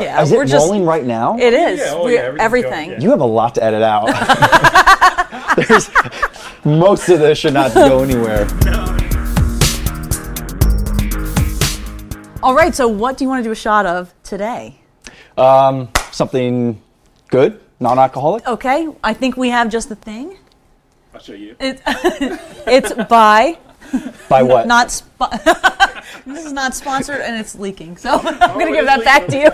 Yeah, Is we're it just. rolling right now? It is. Yeah, oh yeah, everything's everything. going, You have a lot to edit out. There's most of this should not go anywhere. All right. So, what do you want to do a shot of today? Um, something good, non-alcoholic. Okay. I think we have just the thing. I'll show you. It's it's Bai By what? not. Spo- this is not sponsored and it's leaking. So I'm gonna oh, give that back to you.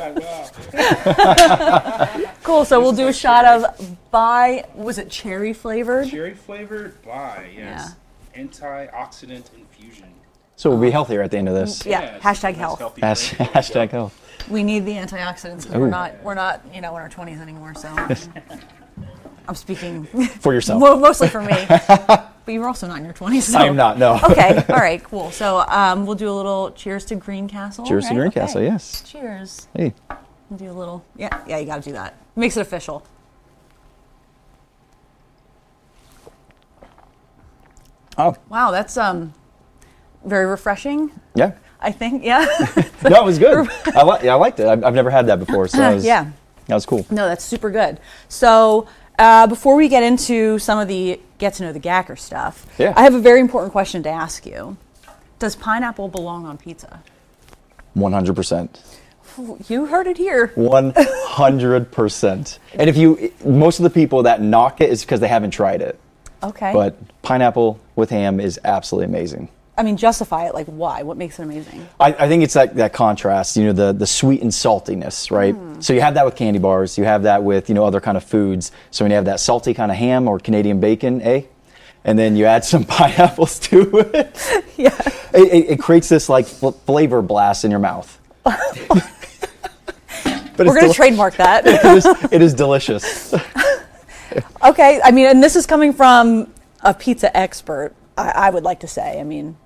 Cool. So we'll do a shot of Bai. Was it cherry flavored? Cherry flavored Bai yes. Antioxidant infusion. so we'll be um, healthier at the end of this. Yeah. it's hashtag health. healthy Hash- drink. hashtag health. We need the antioxidants. 'cause We're not. We're not. You know, in our 20s anymore. So I'm speaking For yourself. mo- mostly for me. But you're also not in your 20s. So. I am not. No. okay. All right. Cool. So um, we'll do a little cheers to Greencastle. Cheers to right? Greencastle. Okay. Yes. Cheers. Hey. We'll do a little. Yeah. Yeah. You got to do that. Makes it official. Oh. Wow. That's um, very refreshing. Yeah. I think. Yeah. No, it was good. I li- yeah, I liked it. I've, I've never had that before, so that was, yeah. that was cool. No, that's super good. So, uh, before we get into some of the get to know the Gacker stuff, Yeah. I have a very important question to ask you. Does pineapple belong on pizza? One hundred percent. You heard it here. One hundred percent. And if you, most of the people that knock it is because they haven't tried it. Okay. But pineapple with ham is absolutely amazing. I mean, justify it. Like, why? What makes it amazing? I, I think it's that, that contrast, you know, the, the sweet and saltiness, right? So you have that with candy bars, you have that with, you know, other kind of foods. So when you have that salty kind of ham or Canadian bacon, eh? And then you add some pineapples to it. Yeah. It, it, it creates this like fl- flavor blast in your mouth. but We're going to trademark that. it, is, it is delicious. okay. I mean, and this is coming from a pizza expert, I, I would like to say. I mean,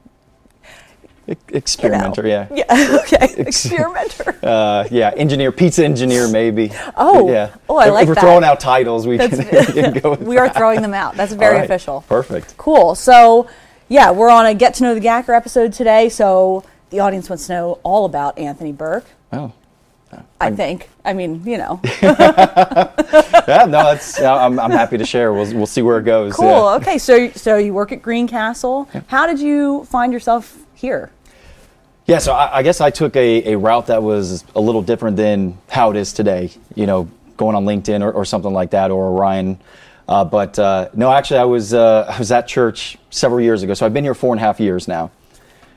you know. Experimenter, yeah. Yeah. Okay. Experimenter. Uh, yeah, engineer, pizza engineer, maybe. Oh. yeah. Oh, I if, like if we're that. throwing out titles, we can, we can go with we are throwing them out. That's very right, official. Perfect. Cool. So, yeah, we're on a Get to Know the Gacker episode today. So, the audience wants to know all about Anthony Burke, Oh, I think. I mean, you know. yeah, no, that's. I'm, I'm happy to share. We'll, we'll see where it goes. Cool. yeah. Okay. So, so you work at Greencastle. How did you find yourself here? Yeah, so I, I guess I took a, a route that was a little different than how it is today. You know, going on LinkedIn or, or something like that, or Orion. Uh, but uh, no, actually, I was uh, I was at church several years ago. So I've been here four and a half years now,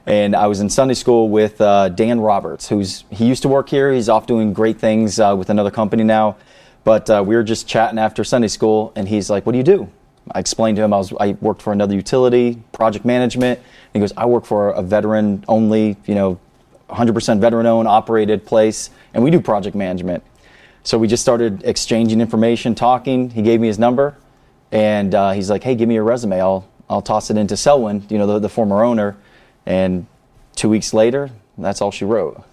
and I was in Sunday school with uh, Dan Roberts, who's he used to work here. He's off doing great things uh, with another company now. But uh, we were just chatting after Sunday school, and he's like, "What do you do?" I explained to him I was I worked for another utility, project management. And he goes, "I work for a veteran-only, you know, 100% veteran-owned, operated place, and we do project management." So we just started exchanging information, talking. He gave me his number, and uh, he's like, "Hey, give me your resume. I'll I'll toss it into Selwyn, you know, the, the former owner." And two weeks later, that's all she wrote.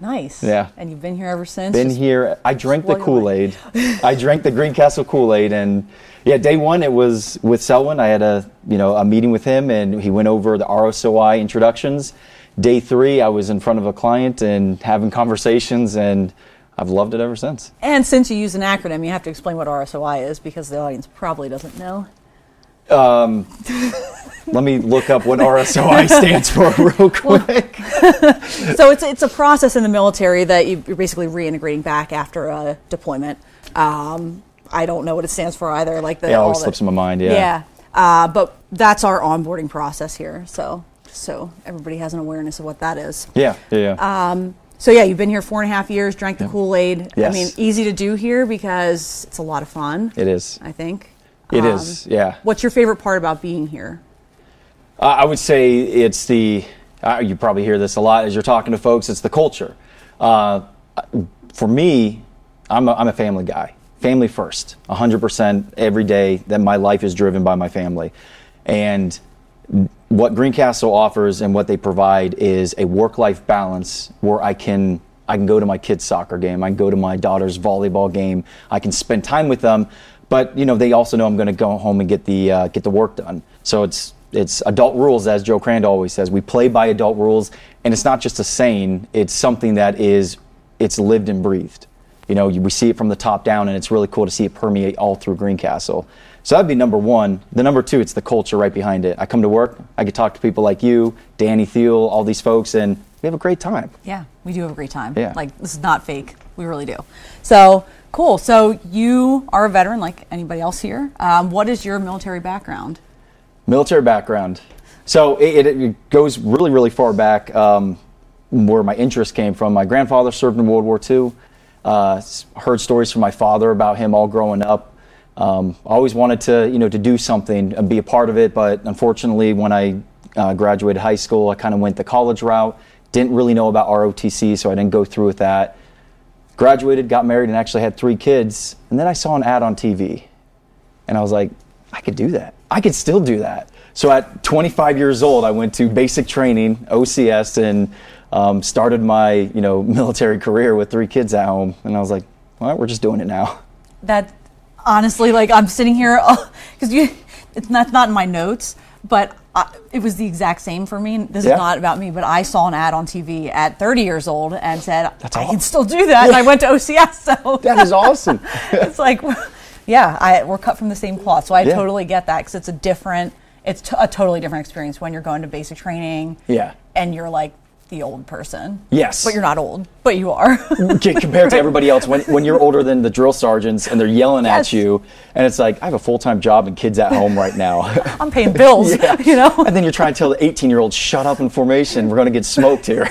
Nice. Yeah. And you've been here ever since. Been Just- here. I drank the Kool Aid. I drank the Greencastle Kool Aid, and yeah, day one it was with Selwyn. I had a you know a meeting with him, and he went over the RSOI introductions. Day three, I was in front of a client and having conversations, and I've loved it ever since. And since you use an acronym, you have to explain what RSOI is because the audience probably doesn't know. Let me look up what RSOI stands for real quick. so it's it's a process in the military that you- you're basically reintegrating back after a deployment. Um, I don't know what it stands for either. Like the Yeah, it always slips in my mind. Yeah. Yeah, uh, but that's our onboarding process here. So so everybody has an awareness of what that is. Yeah. Yeah. yeah. Uh, So yeah, you've been here four and a half years, drank the Kool Aid. I mean, easy to do here because it's a lot of fun. it is. I think. It Um, is. Yeah. What's your favorite part about being here? Uh, I would say it's the, uh, you probably hear this a lot as you're talking to folks, it's the culture. Uh, for me, I'm a, I'm a family guy. Family first, 100% every day that my life is driven by my family. And what Greencastle offers and what they provide is a work-life balance where I can I can go to my kids' soccer game, I can go to my daughter's volleyball game, I can spend time with them, but you know they also know I'm going to go home and get the uh, get the work done. So it's it's adult rules, as Joe Crandall always says. We play by adult rules, and it's not just a saying; it's something that is it's lived and breathed. You know, we see it from the top down, and it's really cool to see it permeate all through Greencastle. So that'd be number one. The number two, it's the culture right behind it. I come to work, I get to talk to people like you, Danny Thiel, all these folks, and we have a great time. Yeah, we do have a great time. Yeah. Like this is not fake. We really do. So cool. So you are a veteran like anybody else here. Um, what is your military background? Military background. So it, it, it goes really, really far back um, where my interest came from. My grandfather served in World War II. Uh, heard stories from my father about him all growing up. Um, always wanted to, you know, to do something and be a part of it, but unfortunately, when I uh, graduated high school, I kind of went the college route. Didn't really know about ROTC, so I didn't go through with that. Graduated, got married, and actually had three kids. And then I saw an ad on TV, and I was like, I could do that. I could still do that. So at 25 years old, I went to basic training, OCS, and um, started my you know military career with three kids at home. And I was like, well, we're just doing it now. That honestly, like I'm sitting here because you, it's not, not in my notes, but I, it was the exact same for me. This Yeah. is not about me, but I saw an ad on TV at 30 years old and said That's I can still do that, and I went to OCS. So That is awesome. it's like, yeah, I, we're cut from the same cloth. So I Yeah. totally get that because it's a different, it's t- a totally different experience when you're going to basic training. Yeah. And you're like the old person. Yes. But you're not old, but you are. Okay, compared to everybody else, when, when you're older than the drill sergeants and they're yelling Yes. at you, and it's like, I have a full time job and kids at home right now. I'm paying bills, you know? And then you're trying to tell the 18 year old, shut up in formation. We're going to get smoked here.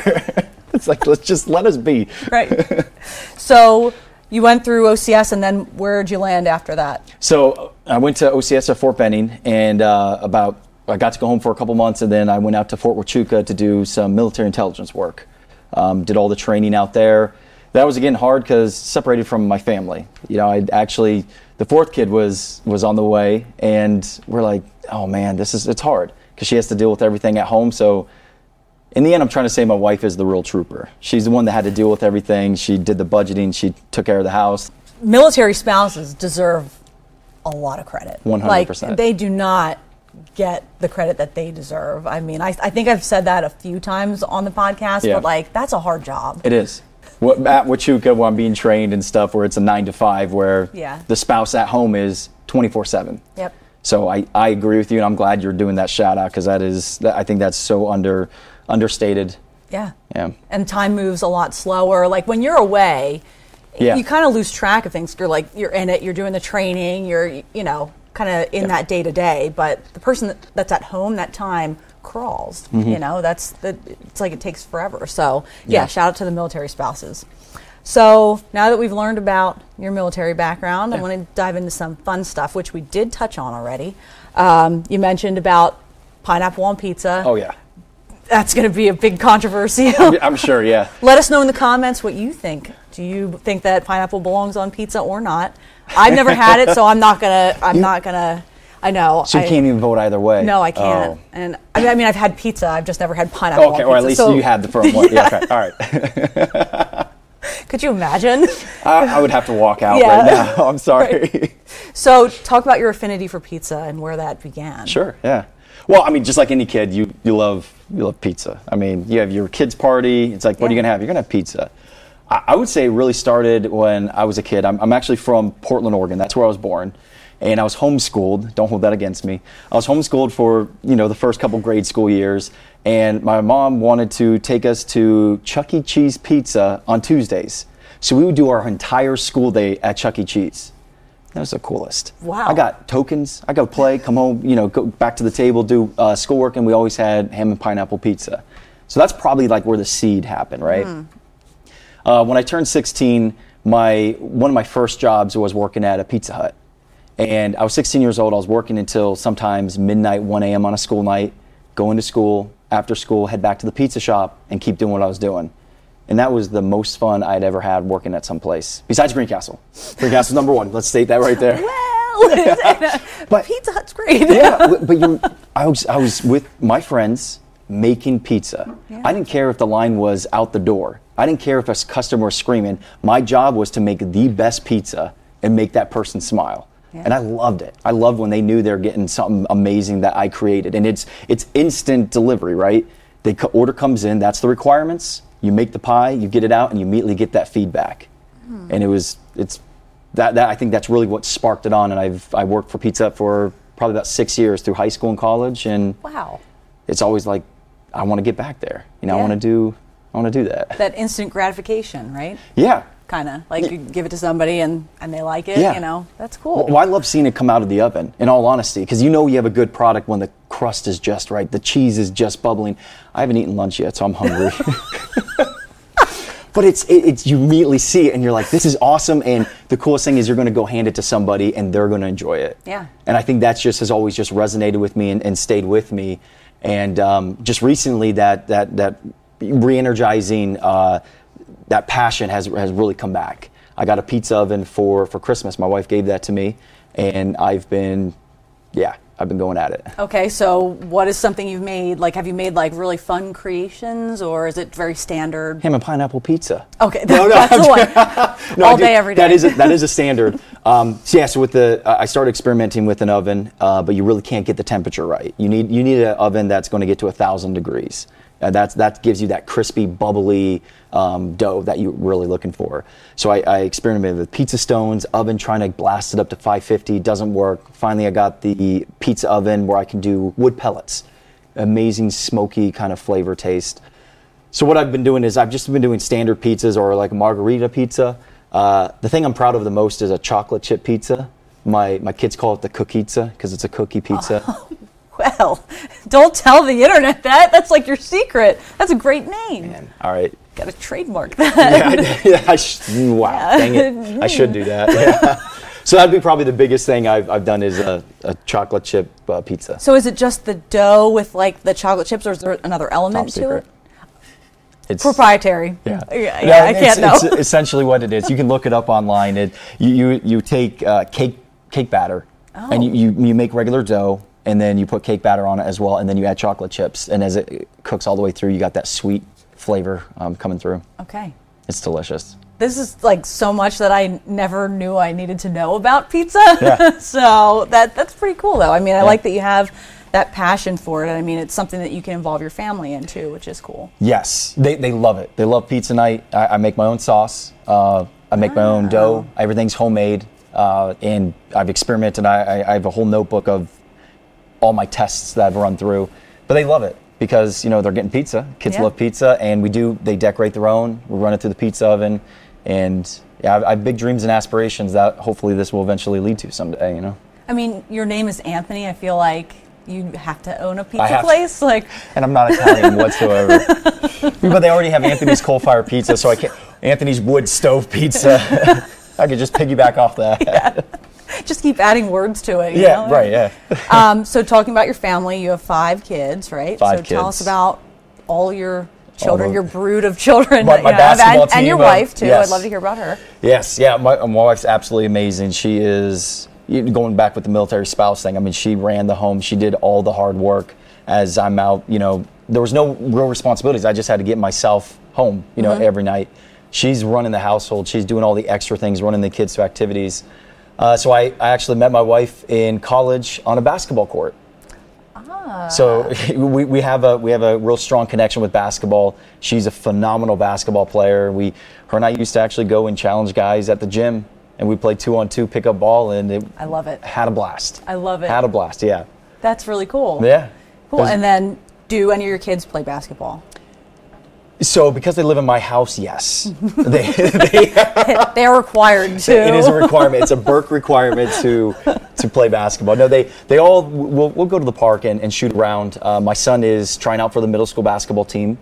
it's like, let's just let us be. right. So you went through OCS, and then where'd you land after that? So I went to OCS at Fort Benning, and uh, about I got to go home for a couple months, and then I went out to Fort Huachuca to do some military intelligence work. Um, did all the training out there. That was again hard because separated from my family. You know, I actually the fourth kid was was on the way, and we're like, oh man, this is it's hard because she has to deal with everything at home. So in the end, I'm trying to say my wife is the real trooper. She's the one that had to deal with everything. She did the budgeting. She took care of the house. Military spouses deserve a lot of credit. 100%. They do not get the credit that they deserve. I mean, I, I think I've said that a few times on the podcast, Yeah. but like, that's a hard job. It is. What, at Huachuca, where I'm being trained and stuff, where it's a nine to five, where Yeah. the spouse at home is 24 7. Yep. So I, I agree with you, and I'm glad you're doing that shout out because that is, I think that's so under understated. Yeah. Yeah. And time moves a lot slower. Like when you're away, Yeah. you kind of lose track of things. You're like you're in it. You're doing the training. You're you know kind of in Yeah. that day to day. But the person that, that's at home, that time crawls. Mm-hmm. You know, that's the. It's like it takes forever. So yeah, Yeah. shout out to the military spouses. So now that we've learned about your military background, I want to dive into some fun stuff, which we did touch on already. Um, you mentioned about pineapple on pizza. Oh, yeah. That's going to be a big controversy. I'm sure, yeah. Let us know in the comments what you think. Do you think that pineapple belongs on pizza or not? I've never had it, so I'm not gonna. I'm not gonna. I know. So you I, can't even vote either way. No, I can't. Oh. And I mean, I mean, I've had pizza. I've just never had pineapple. Okay, or at least so you had the firm one. Yeah, okay, all right. Could you imagine? I, I would have to walk out Yeah. right now. I'm sorry. so, talk about your affinity for pizza and where that began. Sure. Yeah. Well, I mean, just like any kid, you you love you love pizza. I mean, you have your kids' party. It's like, what are you gonna have? You're gonna have pizza. I, would say really started when I was a kid. I'm, I'm actually from Portland, Oregon. That's where I was born, and I was homeschooled. Don't hold that against me. I was homeschooled for you know the first couple grade school years, and my mom wanted to take us to Chuck E. Cheese Pizza on Tuesdays. So we would do our entire school day at Chuck E. Cheese. That was the coolest. Wow. I got tokens. I go play, come home, you know, go back to the table, do uh, schoolwork, and we always had ham and pineapple pizza. So that's probably like where the seed happened, right? Uh, when I turned 16, my one of my first jobs was working at a Pizza Hut, and I was 16 years old. I was working until sometimes midnight, 1 a.m. on a school night, going to school, after school, head back to the pizza shop, and keep doing what I was doing. And that was the most fun I'd ever had working at some place, besides Greencastle. Greencastle's number one. Let's state that right there. Well, But- Pizza Hut's great. yeah, but you I was I was with my friends making pizza. Yeah. I didn't care if the line was out the door. I didn't care if a customer was screaming. My job was to make the best pizza and make that person smile. Yeah. And I loved it. I loved when they knew they're getting something amazing that I created. And it's it's instant delivery, right? The co- order comes in, that's the requirements. You make the pie, you get it out, and you immediately get that feedback. Hmm. and it was it's that, that I think that's really what sparked it on. And I've I worked for Pizza for probably about six years through high school and college, and Wow. it's always like I want to get back there. You know, I want to do I want to do that. That instant gratification, right? Yeah. Kind of like you give it to somebody and, and they like it, Yeah. you know? That's cool. Well, well, I love seeing it come out of the oven, in all honesty, because you know you have a good product when the crust is just right, the cheese is just bubbling. I haven't eaten lunch yet, so I'm hungry. but it's, it, it's you immediately see it, and you're like, this is awesome. And the coolest thing is you're going to go hand it to somebody, and they're going to enjoy it. Yeah. And I think that's just has always just resonated with me and, and stayed with me. And um, just recently, that that that re-energizing uh, that passion has has really come back. I got a pizza oven for for Christmas. My wife gave that to me, and I've been, yeah, I've been going at it. Okay, so what is something you've made? Like, have you made like really fun creations, or is it very standard? Ham and pineapple pizza. Okay, No, no, that's the one. No, All day, every day. That is a, that is a standard. Um, so yeah, so with the uh, I started experimenting with an oven, uh, but you really can't get the temperature right. You need you need an oven that's going to get to a thousand degrees. Uh, that's that gives you that crispy, bubbly um, dough that you're really looking for. So I, I experimented with pizza stones, oven, trying to blast it up to 550. Doesn't work. Finally, I got the pizza oven where I can do wood pellets. Amazing, smoky kind of flavor taste. So what I've been doing is I've just been doing standard pizzas or like a margherita pizza. Uh, the thing I'm proud of the most is a chocolate chip pizza. My my kids call it the cookizza because it's a cookie pizza. Well, don't tell the internet that. That's like your secret. That's a great name. And, all right. Got to trademark that. Yeah, yeah, I sh- wow, dang it. I should do that. Yeah. So that'd be probably the biggest thing I've, I've done is a, a chocolate chip uh, pizza. So is it just the dough with like the chocolate chips, or is there another element Top to secret. it? It's Proprietary. Yeah, yeah, No, I it's- can't know. It's essentially what it is. You can look it up online. It, you, you you take uh, cake cake batter and you, Oh. you you make regular dough and then you put cake batter on it as well and then you add chocolate chips and as it cooks all the way through, you got that sweet flavor um, coming through. okay. It's delicious. This is like so much that I never knew I needed to know about pizza. Yeah. so that that's pretty cool though. I mean, I like that you have that passion for it. I mean, it's something that you can involve your family in too, which is cool. Yes, they, they love it. They love pizza night. I, I make my own sauce. Uh, I make my own dough. Everything's homemade. Uh, and I've experimented. I, I, I have a whole notebook of all my tests that I've run through. But they love it because you know they're getting pizza. Kids Yeah. love pizza, and we do. They decorate their own. We run it through the pizza oven, and yeah, I, I have big dreams and aspirations that hopefully this will eventually lead to someday. You know. I mean, your name is Anthony. I feel like you have to own a pizza have to. place. Like, and I'm not Italian whatsoever. but they already have Anthony's coal fire pizza, so I can't. Anthony's wood stove pizza. I could just piggyback off that. just keep adding words to it. you Yeah, know? right. Yeah. um, so talking about your family, you have five kids, right? Five so tell us about all your children, the- your brood of children, My- my you have, basketball and, and your uh, wife too. yes. I'd love to hear about her. Yes, yeah. My, my wife's absolutely amazing. She is going back with the military spouse thing. I mean, she ran the home. She did all the hard work. As I'm out, you know, there was no real responsibilities. I just had to get myself home, you know, every night. She's running the household. She's doing all the extra things, running the kids to activities. Uh, so I, I actually met my wife in college on a basketball court. So we, we have a we have a real strong connection with basketball. She's a phenomenal basketball player. We her and I used to actually go and challenge guys at the gym, and we played two on two pickup ball, and it I love it. had a blast. I love it. Had a blast. Yeah. That's really cool. Yeah. Cool. And then, do any of your kids play basketball? So because they live in my house, yes, they, they, they are required to. it is a requirement. It's a Burke requirement to to play basketball. No, they they all will we'll go to the park and, and shoot around. Uh, my son is trying out for the middle school basketball team.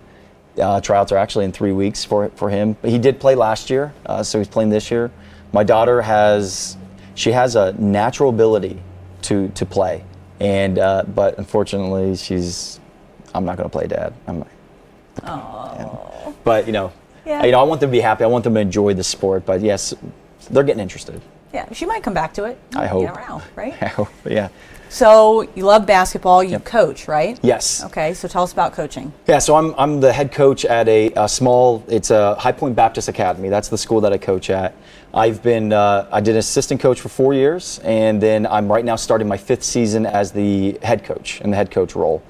Uh, tryouts are actually in three weeks for for him. But he did play last year, uh, so he's playing this year. My daughter has she has a natural ability to to play, and uh, but unfortunately she's I'm not going to play dad. I'm, but you know, Yeah. you know, I want them to be happy. I want them to enjoy the sport. But yes, they're getting interested. yeah, she might come back to it. I hope. know, right? But yeah. So you love basketball. You Yep. coach, right? Yes. Okay. So tell us about coaching. Yeah, so I'm, I'm the head coach at a, a small, it's a High Point Baptist Academy. That's the school that I coach at. I've been, uh, I did assistant coach for four years, and then I'm right now starting my fifth season as the head coach in the head coach role.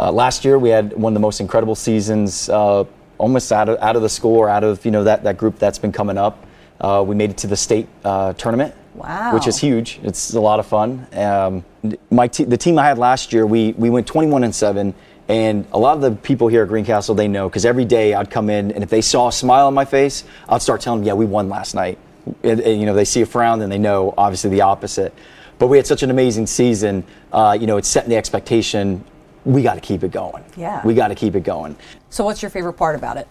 Uh, last year we had one of the most incredible seasons, uh, almost out of, out of the school or out of you know that, that group that's been coming up. Uh, we made it to the state uh, tournament, Wow. which is huge. It's a lot of fun. Um, my te- the team I had last year, we we went 21 and seven. And a lot of the people here at Greencastle, they know because every day I'd come in, and if they saw a smile on my face, I'd start telling them, "Yeah, we won last night." And, and, you know, they see a frown, and they know obviously the opposite. But we had such an amazing season. Uh, you know, it's setting the expectation. We got to keep it going. Yeah. We got to keep it going. So, what's your favorite part about it?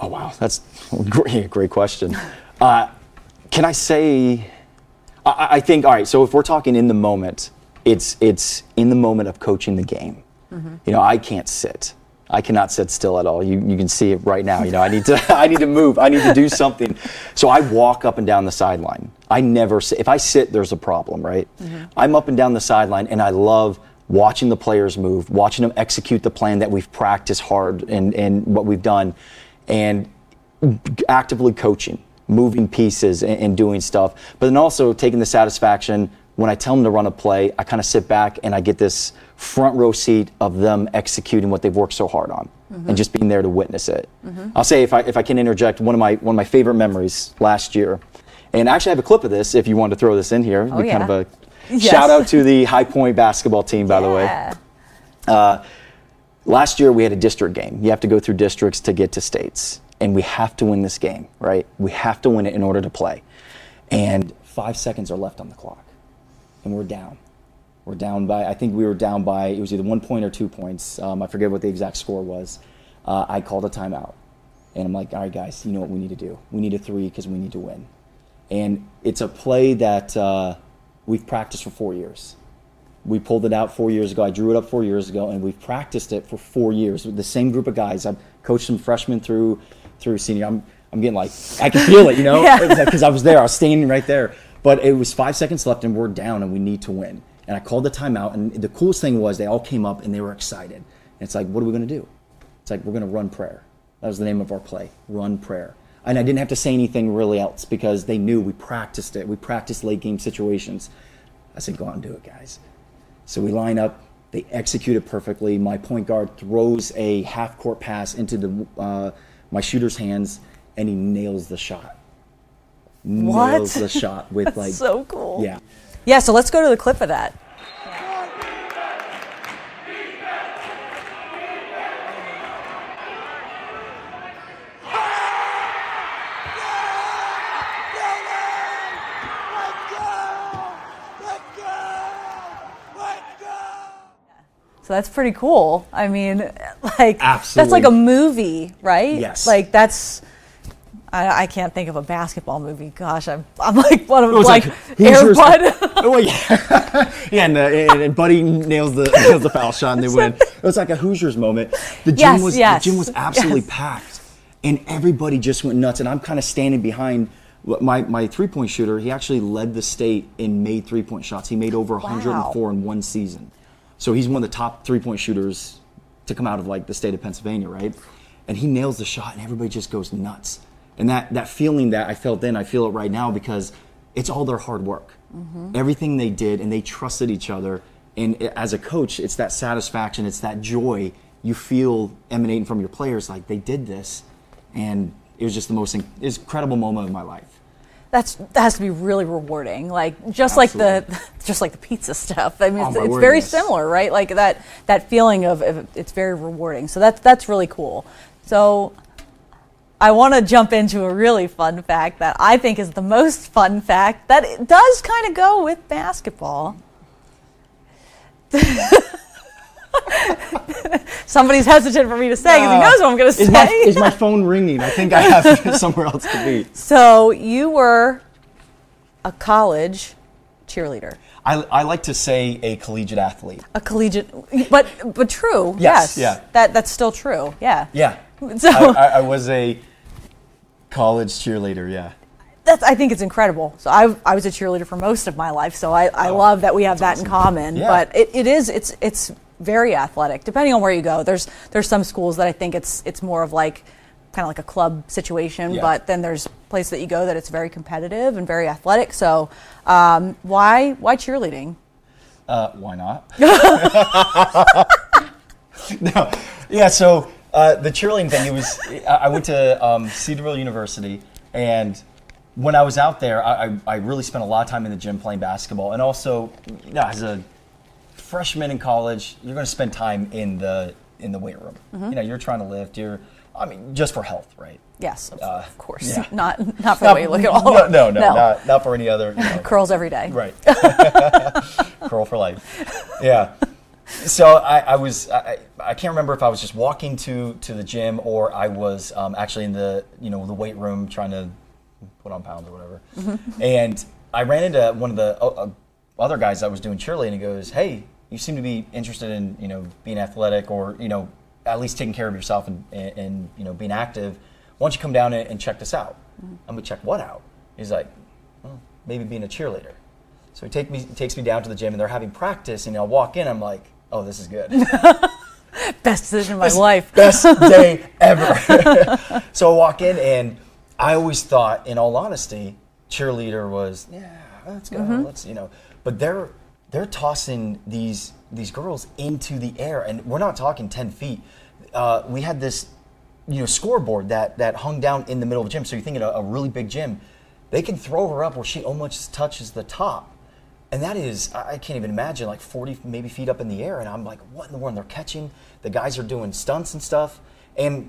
Oh wow, that's a great, great question. Uh, can I say? I, I think all right. So if we're talking in the moment, it's it's in the moment of coaching the game. You know, I can't sit. I cannot sit still at all. You you can see it right now. You know, I need to I need to move. I need to do something. So I walk up and down the sideline. I never sit. If I sit, there's a problem, right? I'm up and down the sideline, and I love watching the players move, watching them execute the plan that we've practiced hard and and what we've done, and actively coaching, moving pieces and, and doing stuff, but then also taking the satisfaction when I tell them to run a play, I kind of sit back and I get this front row seat of them executing what they've worked so hard on and mm-hmm. just being there to witness it. Mm-hmm. I'll say if I, if I can interject one of my one of my favorite memories last year, and actually I have a clip of this if you want to throw this in here. Oh, kind of a Yes. shout out to the High Point basketball team, by the way. Yeah. Last year we had a district game. You have to go through districts to get to states, and we have to win this game, right? We have to win it in order to play. And five seconds are left on the clock, and we're down. We're down by. I think we were down by. It was either one point or two points. Um, I forget what the exact score was. Uh, I called a timeout, and I'm like, "All right, guys, you know what we need to do? We need a three because we need to win." And it's a play that uh, we've practiced for four years. We pulled it out four years ago. I drew it up four years ago, and we've practiced it for four years with the same group of guys. I've coached them freshman through through senior. I'm I'm getting like I can feel it, you know, Yeah. because I was there. I was standing right there. But it was five seconds left, and we're down, and we need to win. And I called the timeout, and the coolest thing was they all came up and they were excited. And it's like, what are we going to do? It's like we're going to run prayer. That was the name of our play, run prayer. And I didn't have to say anything really else because they knew we practiced it. We practiced late game situations. I said, go out and do it, guys. So we line up. They execute it perfectly. My point guard throws a half court pass into the uh, my shooter's hands, and he nails the shot. What? Nails the shot with like so cool. yeah. Yeah, so let's go to the clip of that. So that's pretty cool. I mean, like that's like a movie, right? Yes. Like that's. I, I can't think of a basketball movie. Gosh, I'm I'm like one of was like, like, Hoosiers- Air Bud. Oh yeah, yeah, and, uh, and, and Buddy nails the nails the foul shot and they win. It was like a Hoosiers moment. The gym Yes, was yes, the gym was absolutely yes. packed, and everybody just went nuts. And I'm kind of standing behind my my three point shooter. He actually led the state in made three point shots. He made over 104 in one season, so he's one of the top three point shooters to come out of like the state of Pennsylvania, right? And he nails the shot, and everybody just goes nuts. And that that feeling that I felt then, I feel it right now because it's all their hard work, mm-hmm. everything they did, and they trusted each other. And as a coach, it's that satisfaction, it's that joy you feel emanating from your players, like they did this, and it was just the most in- incredible moment of my life. That's that has to be really rewarding. Like just like the just like the pizza stuff. I mean, Oh, it's, it's word, very yes. similar, right? Like that that feeling of, of it's very rewarding. So that's that's really cool. So I want to jump into a really fun fact that I think is the most fun fact that it does kind of go with basketball. Somebody's hesitant for me to say because he uh, knows what I'm going to Is my, say. is my phone ringing? I think I have somewhere else to be. so you were a college cheerleader. I, I like to say a collegiate athlete. a collegiate, but but true. Yes, Yes, yeah. That that's still true. Yeah. Yeah. So I, I, I was a college cheerleader, yeah. that's I think it's incredible. So I I was a cheerleader for most of my life. So I, I oh, love that we have that in common. Oh, Yeah. But it, it is it's it's very athletic. Depending on where you go, there's there's some schools that I think it's it's more of like kind of like a club situation. Yeah. But then there's places that you go that it's very competitive and very athletic. So um, why why cheerleading? Uh, why not? no. Yeah, so uh, the cheerleading thing, it was, I went to um, Cedarville University, And when I was out there, I, I, I really spent a lot of time in the gym playing basketball, and also, you know, as a freshman in college, you're going to spend time in the in the weight room. Mm-hmm. You know, you're trying to lift. You're, I mean, just for health, right? Yes, of, Uh, of course. yeah. Not not for the way you look at all. No, no, no, Not, not for any other. You know, curls every day. Right. Curl for life. Yeah. So I, I was I, I can't remember if I was just walking to, to the gym or I was um, actually in the you know the weight room trying to put on pounds or whatever. And I ran into one of the uh, uh, other guys that was doing cheerleading. and He goes, "Hey, you seem to be interested in you know being athletic or you know at least taking care of yourself and, and, and you know being active. Why don't you come down and, and check this out?" Mm-hmm. I'm gonna check what out? He's like, well, maybe being a cheerleader. So he take me, takes me down to the gym, and they're having practice. And I walk in, I'm like, oh, this is good. Best decision of my life. Best day ever. so I walk in, and I always thought, in all honesty, cheerleader was, yeah, let's go, mm-hmm. let's, you know. But they're they're tossing these these girls into the air, and we're not talking ten feet. Uh, we had this, you know, scoreboard that that hung down in the middle of the gym. So you're thinking a, a really big gym, they can throw her up where she almost touches the top. And that is, I I can't even imagine, like 40 maybe feet up in the air. And I'm like, what in the world? And they're catching. The guys are doing stunts and stuff. And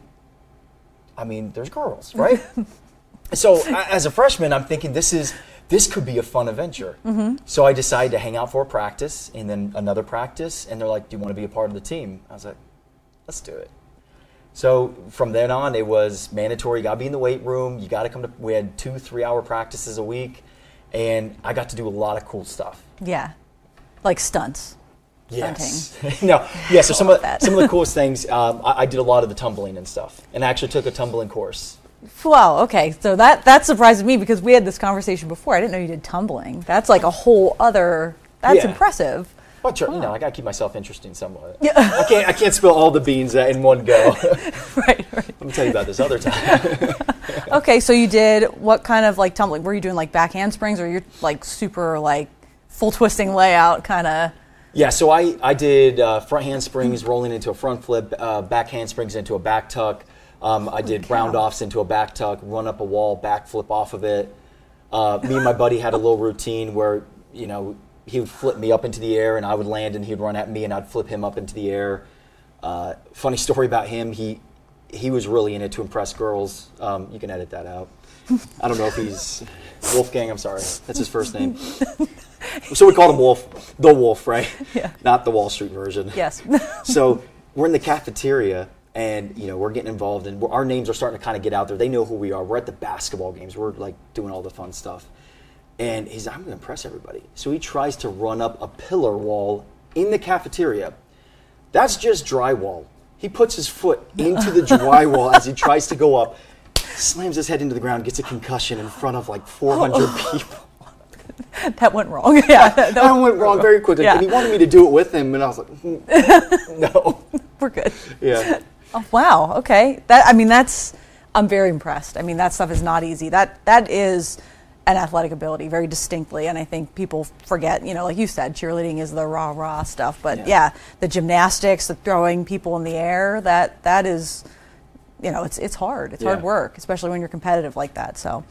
I mean, there's girls, right? so a- as a freshman, I'm thinking this is this could be a fun adventure. So I decided to hang out for a practice and then another practice. And they're like, do you want to be a part of the team? I was like, let's do it. So from then on, it was mandatory. You got to be in the weight room. You got to come to. We had two, three-hour practices a week, and I got to do a lot of cool stuff. Yeah, like stunts. Yes. no. Yeah. So some of that. some of the coolest things. Um, I, I did a lot of the tumbling and stuff, and I actually took a tumbling course. Wow. Okay. So that that surprises me because we had this conversation before. I didn't know you did tumbling. That's like a whole other. That's Yeah. impressive. But you know, I got to keep myself interesting somewhat. Yeah. I can't I can't spill all the beans in one go. Right. Right. Let me tell you about this other time. Okay. So you did what kind of like tumbling? Were you doing like back handsprings or you're like super like full twisting layout kind of? Yeah, so I, I did uh, front handsprings rolling into a front flip, uh, back handsprings into a back tuck. Um, I did round offs into a back tuck, run up a wall, back flip off of it. Uh, me and my buddy had a little routine where, you know, he would flip me up into the air and I would land and he'd run at me and I'd flip him up into the air. Uh, funny story about him, he, he was really in it to impress girls. Um, you can edit that out. I don't know if he's Wolfgang, I'm sorry. That's his first name. So we called him Wolf, the Wolf, right? Yeah. Not the Wall Street version. Yes. so we're in the cafeteria, and you know we're getting involved, and we're, our names are starting to kind of get out there. They know who we are. We're at the basketball games. We're like doing all the fun stuff, and he's I'm going to impress everybody. So he tries to run up a pillar wall in the cafeteria. That's just drywall. He puts his foot into the drywall as he tries to go up, slams his head into the ground, gets a concussion in front of like 400 people. that went wrong. Yeah. that- that That went wrong very quickly. Yeah. And he wanted me to do it with him, and I was like, "Hmm, no. We're good. Yeah. Oh, wow. Okay. That I mean, that's I'm very impressed. I mean, that stuff is not easy. That that is an athletic ability very distinctly, and I think people forget. You know, like you said, cheerleading is the rah rah stuff, but Yeah. yeah. the gymnastics, the throwing people in the air, that that is, you know, it's it's hard. It's hard work, especially when you're competitive like that. So,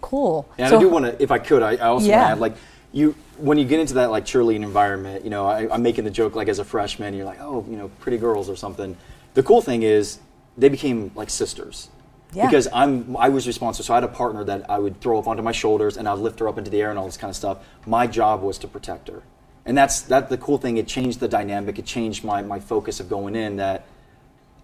cool. And so, I do want to, if I could, I, I also Yeah. want to add, like, you when you get into that like cheerleading environment, you know, I, I'm making the joke like as a freshman, you're like, oh, you know, pretty girls or something. The cool thing is they became like sisters. Yeah. Because I'm, I was responsible. So I had a partner that I would throw up onto my shoulders and I'd lift her up into the air and all this kind of stuff. My job was to protect her, and that's that. The cool thing, it changed the dynamic. It changed my my focus of going in. That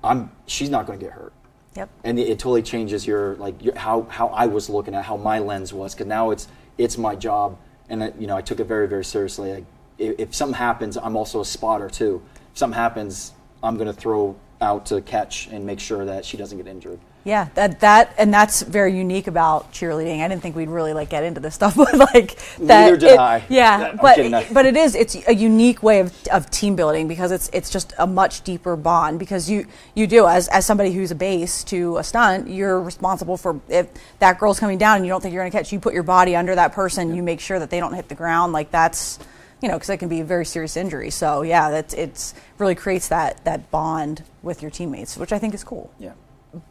I'm, she's not going to get hurt. Yep. and it, it totally changes your like your, how how I was looking at how my lens was because now it's it's my job and it, you know I took it very very seriously. Like if, if something happens, I'm also a spotter too. If something happens, I'm going to throw out to catch and make sure that she doesn't get injured. Yeah, that that and that's very unique about cheerleading. I didn't think we'd really like get into this stuff, but like that. Neither did it- I. Yeah, I'm but but it is it's a unique way of, of team building because it's it's just a much deeper bond because you you do as as somebody who's a base to a stunt, you're responsible for if that girl's coming down and you don't think you're going to catch, you put your body under that person, you make sure that they don't hit the ground. Like that's you know because that can be a very serious injury. So yeah, that's it's really creates that that bond with your teammates, which I think is cool Yeah.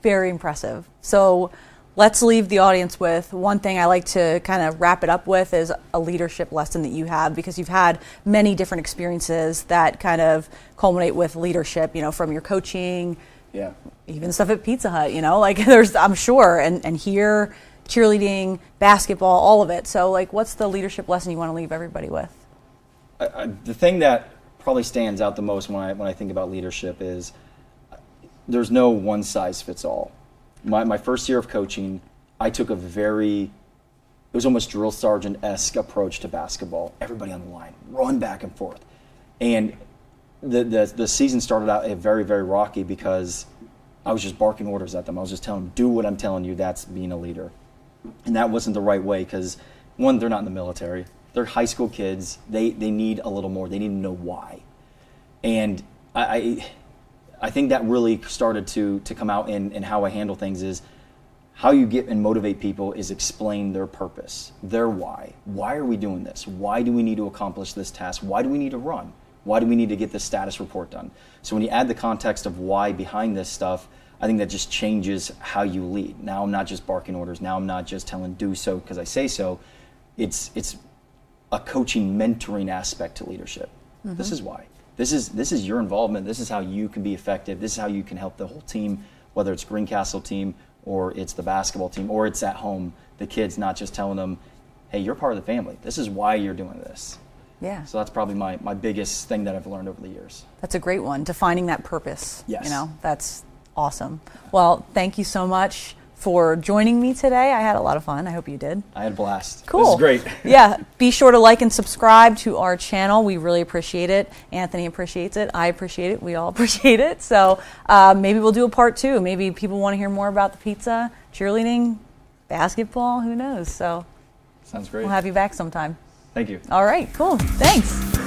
very impressive. So let's leave the audience with one thing I like to kind of wrap it up with is a leadership lesson that you have because you've had many different experiences that kind of culminate with leadership, you know, from your coaching, Yeah. even stuff at Pizza Hut, you know, like there's, I'm sure, and, and here, cheerleading, basketball, all of it. So, like, what's the leadership lesson you want to leave everybody with? I, I, the thing that probably stands out the most when I when I think about leadership is there's no one size fits all. My my first year of coaching, I took a very it was almost drill sergeant esque approach to basketball. Everybody on the line, run back and forth, and the, the the season started out very very rocky because I was just barking orders at them. I was just telling them, do what I'm telling you. That's being a leader, and that wasn't the right way because one, they're not in the military. They're high school kids. They they need a little more. They need to know why, and I. I I think that really started to to come out in, in how I handle things is how you get and motivate people is explain their purpose, their why. Why are we doing this? Why do we need to accomplish this task? Why do we need to run? Why do we need to get this status report done? So when you add the context of why behind this stuff, I think that just changes how you lead. Now I'm not just barking orders. Now I'm not just telling do so because I say so. It's it's a coaching mentoring aspect to leadership. Mm-hmm. This is why. This is this is your involvement. This is how you can be effective. This is how you can help the whole team, whether it's Greencastle team or it's the basketball team or it's at home. The kids, not just telling them, "Hey, you're part of the family. This is why you're doing this." Yeah. So that's probably my, my biggest thing that I've learned over the years. That's a great one. Defining that purpose. Yes. You know, that's awesome. Well, thank you so much for joining me today. I had a lot of fun. I hope you did. I had a blast. Cool. This is great. yeah. Be sure to like and subscribe to our channel. We really appreciate it. Anthony appreciates it. I appreciate it. We all appreciate it. So uh, maybe we'll do a part two. Maybe people want to hear more about the pizza, cheerleading, basketball. Who knows? So Sounds great. we'll have you back sometime. Thank you. All right. Cool. Thanks.